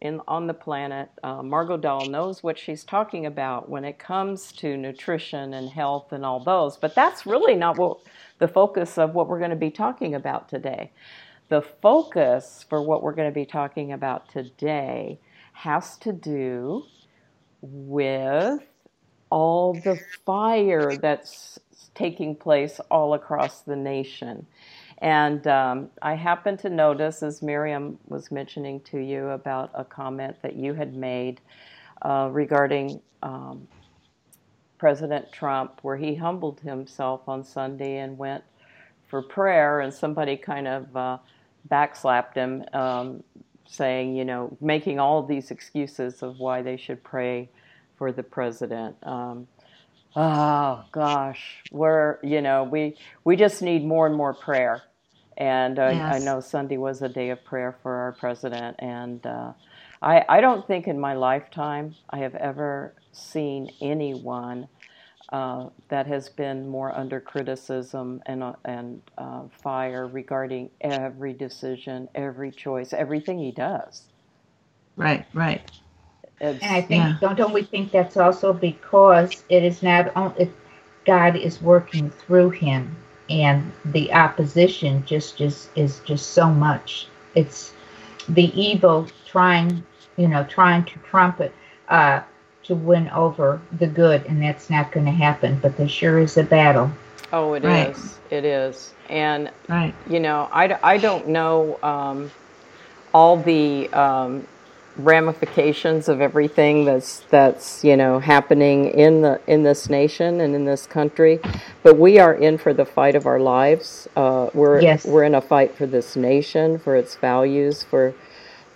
in on the planet. Uh, Margo Doll knows what she's talking about when it comes to nutrition and health and all those. But that's really not what the focus of what we're going to be talking about today. The focus for what we're going to be talking about today has to do with all the fire that's taking place all across the nation. And um, I happened to notice, as Miriam was mentioning to you about a comment that you had made uh, regarding um, President Trump, where he humbled himself on Sunday and went for prayer, and somebody kind of uh, backslapped him, um, saying, you know, making all these excuses of why they should pray for the president. Um, oh gosh, we're you know we we just need more and more prayer and uh, yes. I know Sunday was a day of prayer for our president. And uh, I, I don't think in my lifetime I have ever seen anyone uh, that has been more under criticism and, uh, and uh, fire regarding every decision, every choice, everything he does. Right, right. It's, and I think yeah. don't don't we think that's also because it is not only God is working through him and the opposition just just is just so much it's the evil trying you know trying to trumpet uh, to win over the good and that's not going to happen but there sure is a battle oh it right. is. it is and right. you know i, I don't know um, all the um, ramifications of everything that's that's you know happening in the in this nation and in this country but we are in for the fight of our lives uh, we're yes. we're in a fight for this nation for its values for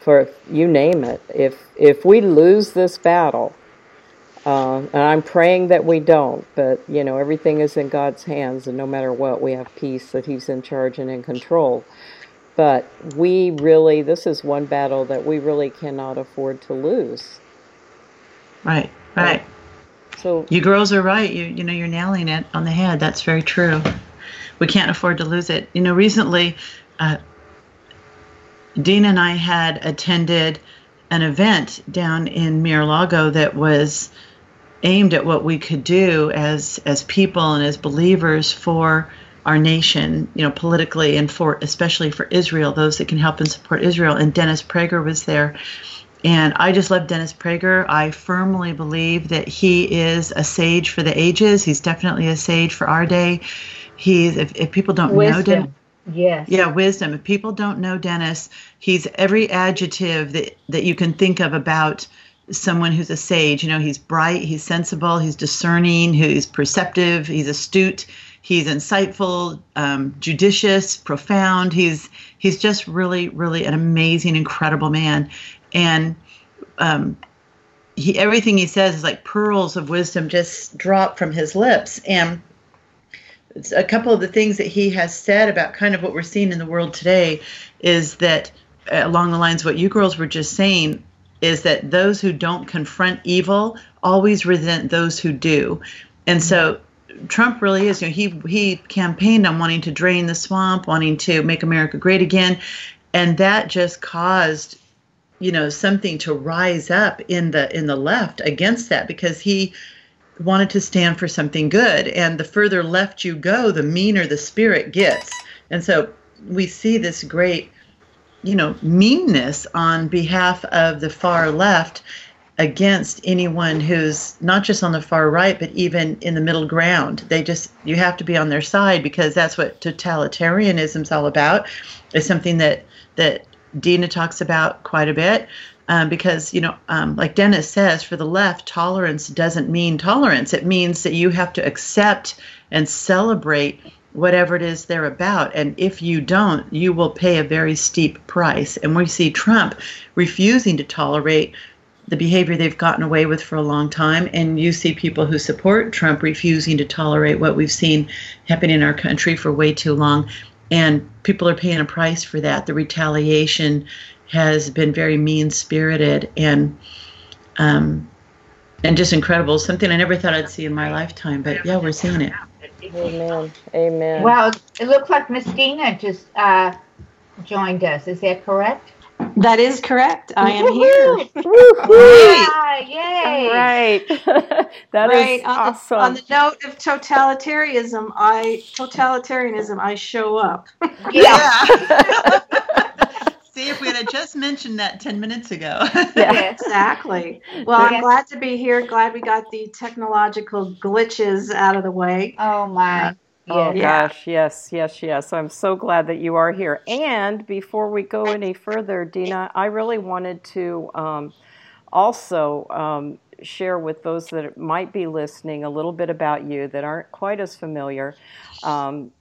for you name it if if we lose this battle uh, and I'm praying that we don't, but you know everything is in God's hands, and no matter what, we have peace that He's in charge and in control. But we really, this is one battle that we really cannot afford to lose. Right, right. So you girls are right. You you know you're nailing it on the head. That's very true. We can't afford to lose it. You know, recently, uh, Dean and I had attended an event down in Mar-a-Lago that was aimed at what we could do as as people and as believers for our nation, you know, politically and for especially for Israel, those that can help and support Israel. And Dennis Prager was there. And I just love Dennis Prager. I firmly believe that he is a sage for the ages. He's definitely a sage for our day. He's if, if people don't wisdom. know Dennis, yes. Yeah, wisdom. If people don't know Dennis, he's every adjective that, that you can think of about someone who's a sage. You know, he's bright, he's sensible, he's discerning, he's perceptive, he's astute He's insightful, um, judicious, profound. He's he's just really, really an amazing, incredible man, and um, he everything he says is like pearls of wisdom just drop from his lips. And a couple of the things that he has said about kind of what we're seeing in the world today is that uh, along the lines of what you girls were just saying is that those who don't confront evil always resent those who do. And so Trump really is. You know, he he campaigned on wanting to drain the swamp, wanting to make America great again, and that just caused, you know, something to rise up in the in the left against that because he wanted to stand for something good. And the further left you go, the meaner the spirit gets. And so we see this great, you know, meanness on behalf of the far left against anyone who's not just on the far right but even in the middle ground they just you have to be on their side because that's what totalitarianism's all about is something that that dinah talks about quite a bit um, because you know um, like dennis says for the left tolerance doesn't mean tolerance it means that you have to accept and celebrate whatever it is they're about. And if you don't, you will pay a very steep price. And we see Trump refusing to tolerate the behavior they've gotten away with for a long time. And you see people who support Trump refusing to tolerate what we've seen happen in our country for way too long. And people are paying a price for that. The retaliation has been very mean spirited and um, and just incredible. Something I never thought I'd see in my lifetime. But yeah, we're seeing it. Amen. Amen. Well, it looks like Miss Dinah just uh, joined us. Is that correct? That is correct. I am here. yay! Right. that right. is on awesome. The, on the note of totalitarianism, I totalitarianism, I show up. Yeah. See, if we had just mentioned that 10 minutes ago. Yeah. Exactly. Well, I'm glad to be here. Glad we got the technological glitches out of the way. Oh my. Oh Yeah. gosh, yes, yes, yes. I'm so glad that you are here. And before we go any further, Dinah, I really wanted to um, also um, share with those that might be listening a little bit about you that aren't quite as familiar. Um,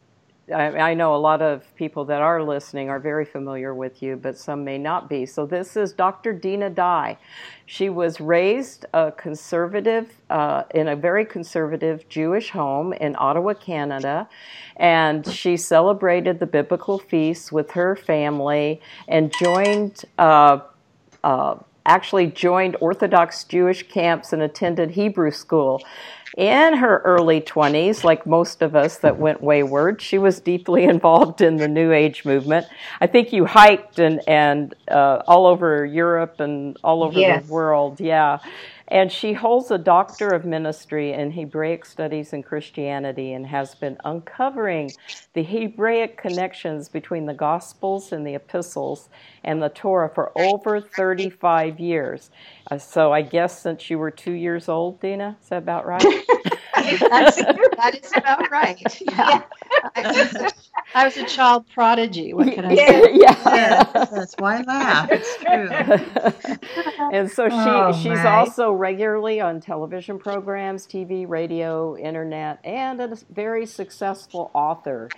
I, I know a lot of people that are listening are very familiar with you, but some may not be. So, this is Dr. Dinah Dye. She was raised a conservative, uh, in a very conservative Jewish home in Ottawa, Canada, and she celebrated the biblical feasts with her family and joined. Uh, uh, actually joined Orthodox Jewish camps and attended Hebrew school. In her early 20s, like most of us that went wayward, she was deeply involved in the New Age movement. I think you hiked and, and uh, all over Europe and all over Yes. the world, yeah. And she holds a doctor of ministry in Hebraic studies and Christianity and has been uncovering the Hebraic connections between the Gospels and the epistles and the Torah for over 35 years. Uh, so I guess since you were two years old, Dinah, is that about right? That's, that is about right. Yeah. I, was a, I was a child prodigy. What can I say? yeah. yes, that's why I laugh. It's true. and so she Oh, she's my. also regularly on television programs, TV, radio, internet, and a very successful author.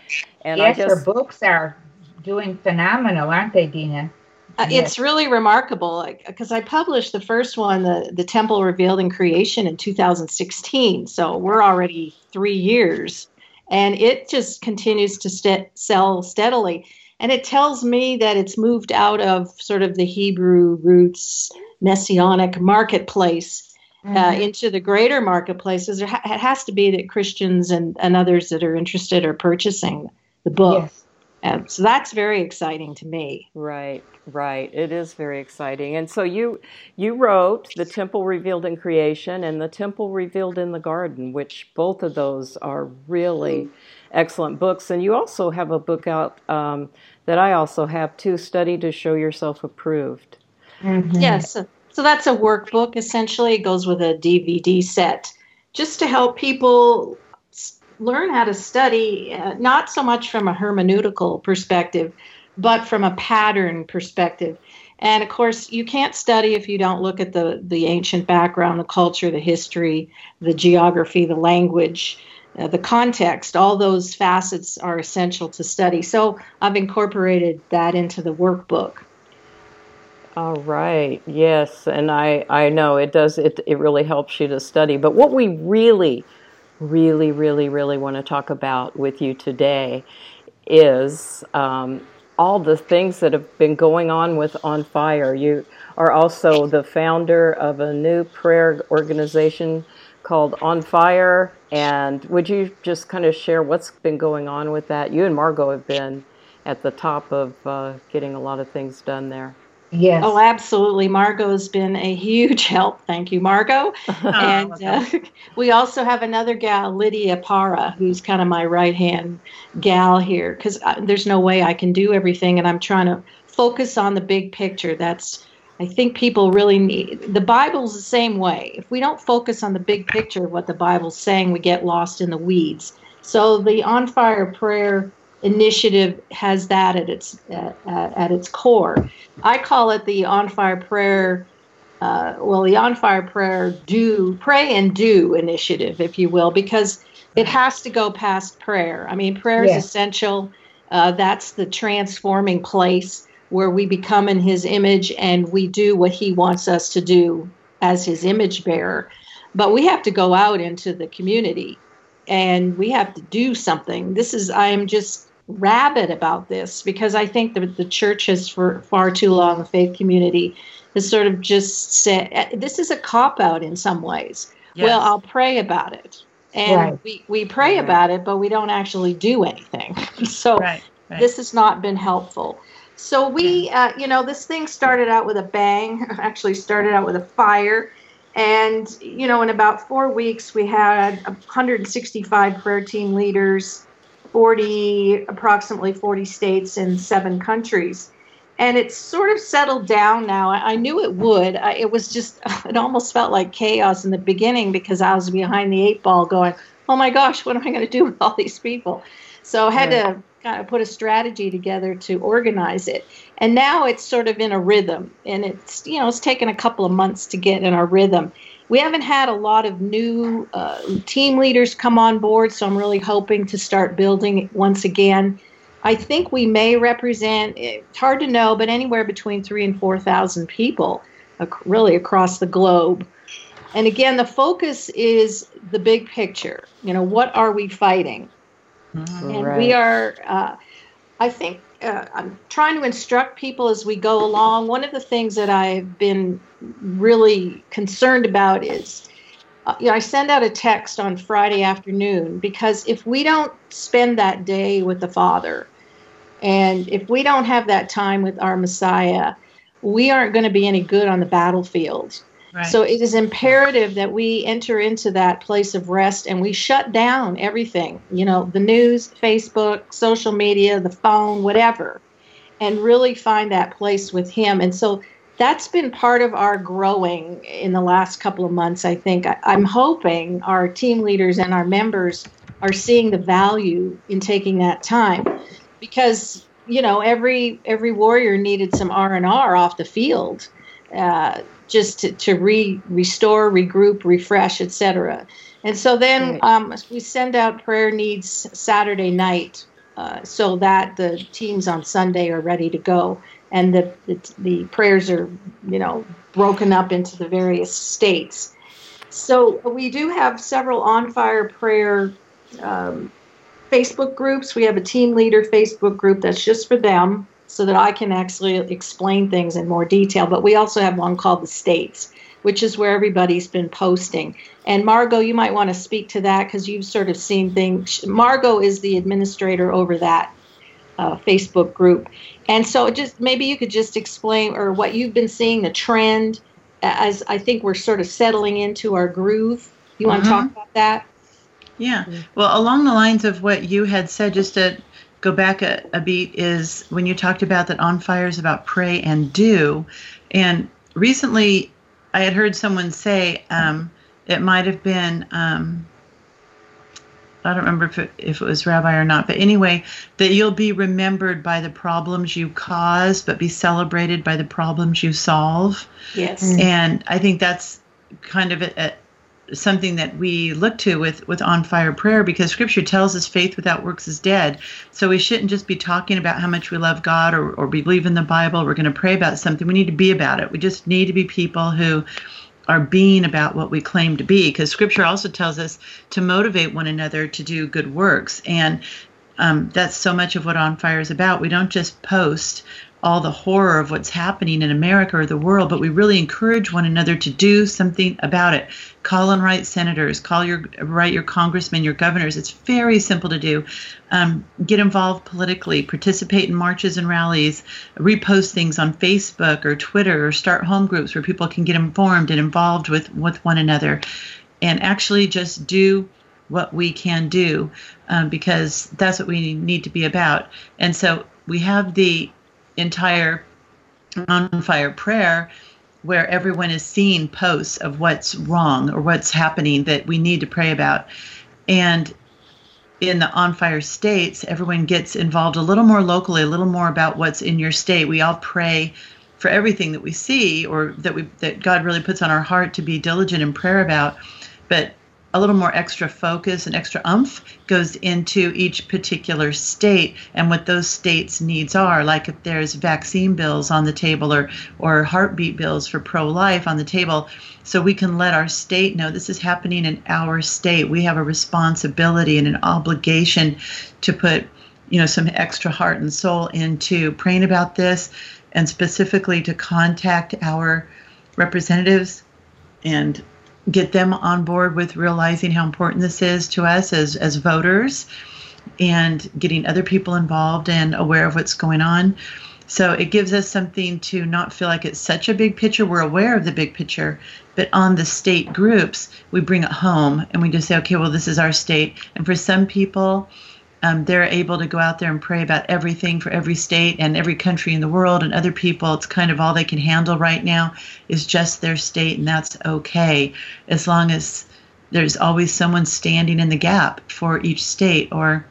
And yes, I her books are doing phenomenal, aren't they, Dinah? Uh, Yes. It's really remarkable because I published the first one, the, the Temple Revealed in Creation, in 2016. So we're already three years, and it just continues to st- sell steadily. And it tells me that it's moved out of sort of the Hebrew roots, messianic marketplace uh, Mhm. into the greater marketplaces. There ha- it has to be that Christians and, and others that are interested are purchasing the book. Yes. Um, so that's very exciting to me. Right, right. It is very exciting. And so you you wrote The Temple Revealed in Creation and The Temple Revealed in the Garden, which both of those are really excellent books. And you also have a book out um, that I also have too, Study to Show Yourself Approved. Mhm. Yes. So so that's a workbook essentially. It goes with a DVD set just to help people s- learn how to study, uh, not so much from a hermeneutical perspective, but from a pattern perspective. And of course, you can't study if you don't look at the, the ancient background, the culture, the history, the geography, the language, uh, the context. All those facets are essential to study. So I've incorporated that into the workbook. All right. Yes, and I I know it does it it really helps you to study. But what we really really really really want to talk about with you today is um, all the things that have been going on with On Fire. You are also the founder of a new prayer organization called On Fire. And would you just kind of share what's been going on with that? You and Margo have been at the top of uh, getting a lot of things done there. Yes. Oh, absolutely. Margo's been a huge help. Thank you, Margo. and uh, we also have another gal, Lydia Para, who's kind of my right hand gal here because there's no way I can do everything. And I'm trying to focus on the big picture. That's, I think people really need. The Bible's the same way. If we don't focus on the big picture of what the Bible's saying, we get lost in the weeds. So the On Fire Prayer initiative has that at its uh, at its core. I call it the On Fire Prayer. Uh, well, the On Fire Prayer Do Pray and Do initiative, if you will, because it has to go past prayer. I mean, prayer Yes. is essential. Uh, that's the transforming place where we become in His image and we do what He wants us to do as His image bearer. But we have to go out into the community and we have to do something. This is, I am just rabid about this because I think that the church has for far too long, the faith community has sort of just said, this is a cop out in some ways. Yes. Well, I'll pray about it. And Right. we, we pray Right. about it, but we don't actually do anything. so right. this has not been helpful. So we, uh, you know, this thing started out with a bang. Actually, started out with a fire, and you know, in about four weeks, we had 165 prayer team leaders, 40, approximately 40 states in seven countries and it's sort of settled down now. I, knew it would. I, it was just, it almost felt like chaos in the beginning because I was behind the eight ball going, oh my gosh, what am I going to do with all these people? So I had right. to kind of put a strategy together to organize it. And now it's sort of in a rhythm. And it's, you know, it's taken a couple of months to get in our rhythm. We haven't had a lot of new uh, team leaders come on board, so I'm really hoping to start building once again. I think we may represent, it's hard to know, but anywhere between three and 4,000 people really across the globe. And again, the focus is the big picture. You know, what are we fighting? Mm-hmm. And we are, uh, I think, uh, I'm trying to instruct people as we go along. One of the things that I've been really concerned about is, uh, you know, I send out a text on Friday afternoon because if we don't spend that day with the Father, and if we don't have that time with our Messiah, we aren't going to be any good on the battlefield. So it is imperative that we enter into that place of rest and we shut down everything, you know, the news, Facebook, social media, the phone, whatever, and really find that place with Him. And so that's been part of our growing in the last couple of months. I think I, am hoping our team leaders and our members are seeing the value in taking that time because you know every every warrior needed some R and R off the field, uh, just to, to re restore, regroup, refresh, etc. And so then right. um, we send out prayer needs Saturday night, uh, so that the teams on Sunday are ready to go, and the, the the prayers are you know broken up into the various states. So we do have several on fire prayer um, Facebook groups. We have a team leader Facebook group that's just for them so that I can actually explain things in more detail. But we also have one called the States, which is where everybody's been posting. And Margo, you might want to speak to that because you've sort of seen things. Margo is the administrator over that uh, Facebook group. And so just maybe you could just explain or what you've been seeing, the trend as I think we're sort of settling into our groove. You want to talk about that? Yeah. Well, along the lines of what you had said, just to go back a, a beat, is when you talked about that on fire is about pray and do. And recently, I had heard someone say um, it might have been. Um, I don't remember if it, if it was rabbi or not, but anyway, that you'll be remembered by the problems you cause, but be celebrated by the problems you solve. Yes. And I think that's kind of a, a, something that we look to with with on fire prayer because scripture tells us faith without works is dead. So we shouldn't just be talking about how much we love god or, or believe in the bible. We're going to pray about something. We need to be about it. We just need to be people who are being about what we claim to be because scripture also tells us to motivate one another to do good works. And um, that's so much of what on fire is about. We don't just post all the horror of what's happening in America or the world, but we really encourage one another to do something about it. Call and write senators, call your write your congressmen, your governors. It's very simple to do. Um, get involved politically, participate in marches and rallies, repost things on Facebook or Twitter, or start home groups where people can get informed and involved with with one another, and actually just do what we can do um, because that's what we need to be about. And so we have the entire on fire prayer where everyone is seeing posts of what's wrong or what's happening that we need to pray about. And in the on fire states, everyone gets involved a little more locally, a little more about what's in your state. We all pray for everything that we see or that we that God really puts on our heart to be diligent in prayer about. But a little more extra focus and extra umph goes into each particular state and what those states' needs are. Like if there's vaccine bills on the table or or heartbeat bills for pro-life on the table, so we can let our state know this is happening in our state. We have a responsibility and an obligation to put you know some extra heart and soul into praying about this and specifically to contact our representatives and get them on board with realizing how important this is to us as, as voters and getting other people involved and aware of what's going on. So it gives us something to not feel like it's such a big picture. We're aware of the big picture, but on the state groups, we bring it home and we just say, okay, well, this is our state. And for some people, um, they're able to go out there and pray about everything for every state and every country in the world. And other people, it's kind of all they can handle right now is just their state, and that's okay as long as there's always someone standing in the gap for each state or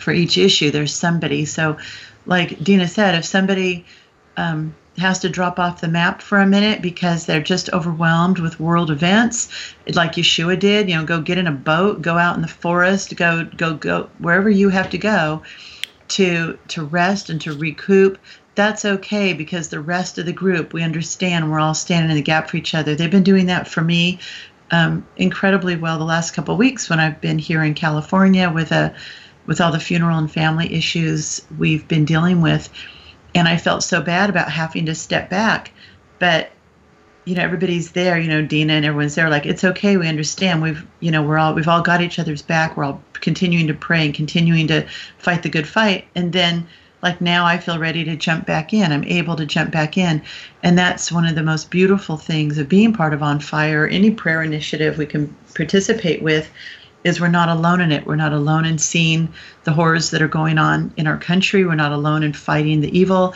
for each issue. There's somebody. So, like Dinah said, if somebody um, has to drop off the map for a minute because they're just overwhelmed with world events, like Yeshua did. You know, go get in a boat, go out in the forest, go go go wherever you have to go to to rest and to recoup. That's okay because the rest of the group, we understand we're all standing in the gap for each other. They've been doing that for me um, incredibly well the last couple of weeks when I've been here in California with a with all the funeral and family issues we've been dealing with and I felt so bad about having to step back. But you know, everybody's there. You know, Dinah and everyone's there. Like it's okay. We understand. We've you know we're all we've all got each other's back. We're all continuing to pray and continuing to fight the good fight. And then like now I feel ready to jump back in. I'm able to jump back in. And that's one of the most beautiful things of being part of On Fire, any prayer initiative we can participate with is we're not alone in it. We're not alone in seeing the horrors that are going on in our country. We're not alone in fighting the evil.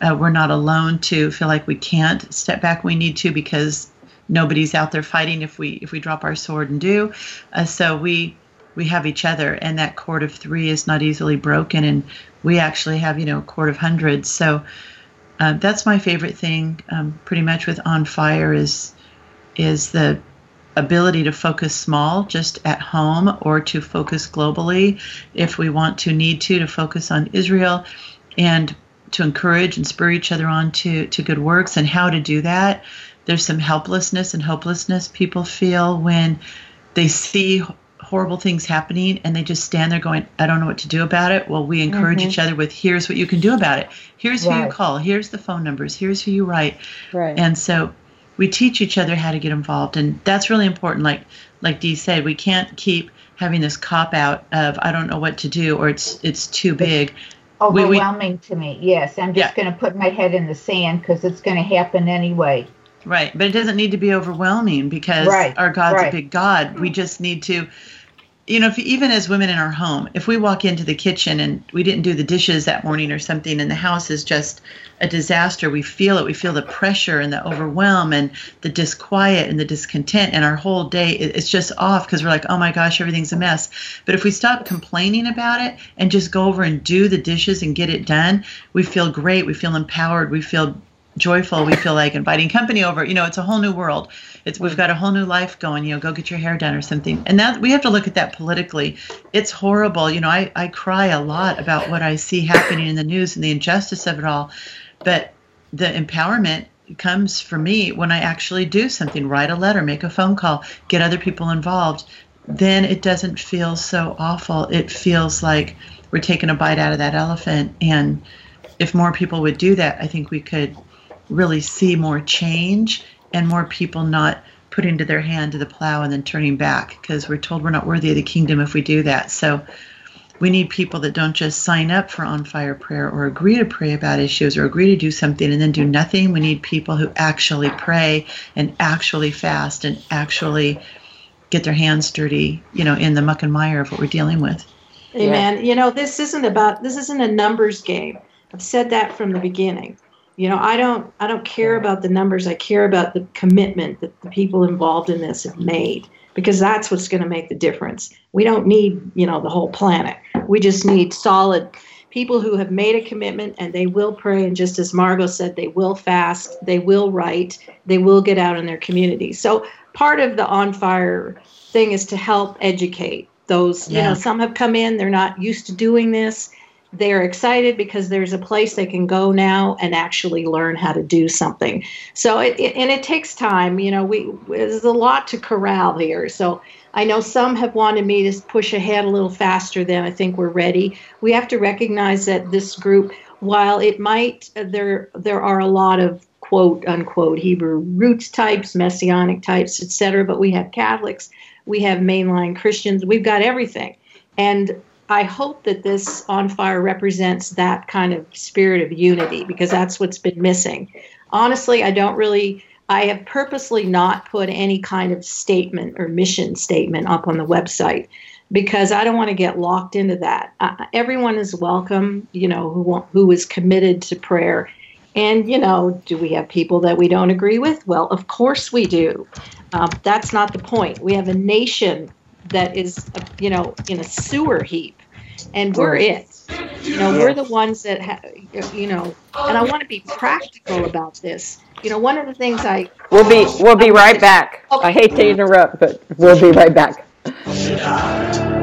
Uh, we're not alone to feel like we can't step back we need to because nobody's out there fighting if we if we drop our sword and do. Uh, so we we have each other, and that cord of three is not easily broken, and we actually have you know a cord of hundreds. So uh, that's my favorite thing, um, pretty much with on fire is is the ability to focus small just at home or to focus globally if we want to need to to focus on Israel and to encourage and spur each other on to, to good works and how to do that there's some helplessness and hopelessness people feel when they see horrible things happening and they just stand there going i don't know what to do about it well we encourage mm-hmm. each other with here's what you can do about it here's right. who you call here's the phone numbers here's who you write right. and so we teach each other how to get involved and that's really important like like dee said we can't keep having this cop out of i don't know what to do or it's it's too big overwhelming we, we, to me yes i'm just yeah. going to put my head in the sand because it's going to happen anyway right but it doesn't need to be overwhelming because right. our god's right. a big god we mm. just need to you know, if even as women in our home, if we walk into the kitchen and we didn't do the dishes that morning or something, and the house is just a disaster, we feel it. We feel the pressure and the overwhelm and the disquiet and the discontent, and our whole day it's just off because we're like, oh my gosh, everything's a mess. But if we stop complaining about it and just go over and do the dishes and get it done, we feel great. We feel empowered. We feel joyful. We feel like inviting company over. You know, it's a whole new world. It's we've got a whole new life going. You know, go get your hair done or something. And that we have to look at that politically. It's horrible. You know, I I cry a lot about what I see happening in the news and the injustice of it all. But the empowerment comes for me when I actually do something, write a letter, make a phone call, get other people involved. Then it doesn't feel so awful. It feels like we're taking a bite out of that elephant. And if more people would do that, I think we could really see more change and more people not putting to their hand to the plow and then turning back because we're told we're not worthy of the kingdom if we do that. So we need people that don't just sign up for on fire prayer or agree to pray about issues or agree to do something and then do nothing. We need people who actually pray and actually fast and actually get their hands dirty, you know, in the muck and mire of what we're dealing with. Amen. Yeah. You know, this isn't about this isn't a numbers game. I've said that from the beginning you know i don't i don't care about the numbers. I care about the commitment that the people involved in this have made because that's what's going to make the difference. We don't need you know the whole planet. We just need solid people who have made a commitment and they will pray and just as margo said they will fast they will write they will get out in their community. So part of the on fire thing is to help educate those yeah. you know some have come in they're not used to doing this they're excited because there's a place they can go now and actually learn how to do something. So it, it, and it takes time. You know, we there's a lot to corral here. So I know some have wanted me to push ahead a little faster than I think we're ready. We have to recognize that this group, while it might uh, there there are a lot of quote unquote Hebrew roots types, messianic types, etc. But we have Catholics, we have mainline Christians, we've got everything. And I hope that this on fire represents that kind of spirit of unity because that's what's been missing. Honestly, I don't really. I have purposely not put any kind of statement or mission statement up on the website because I don't want to get locked into that. Uh, everyone is welcome, you know, who who is committed to prayer. And you know, do we have people that we don't agree with? Well, of course we do. Um, that's not the point. We have a nation that is, you know, in a sewer heap, and we're it. You know, we're the ones that, have, you know, and I want to be practical about this. You know, one of the things I we'll be we'll be right back. Okay. I hate to interrupt, but we'll be right back.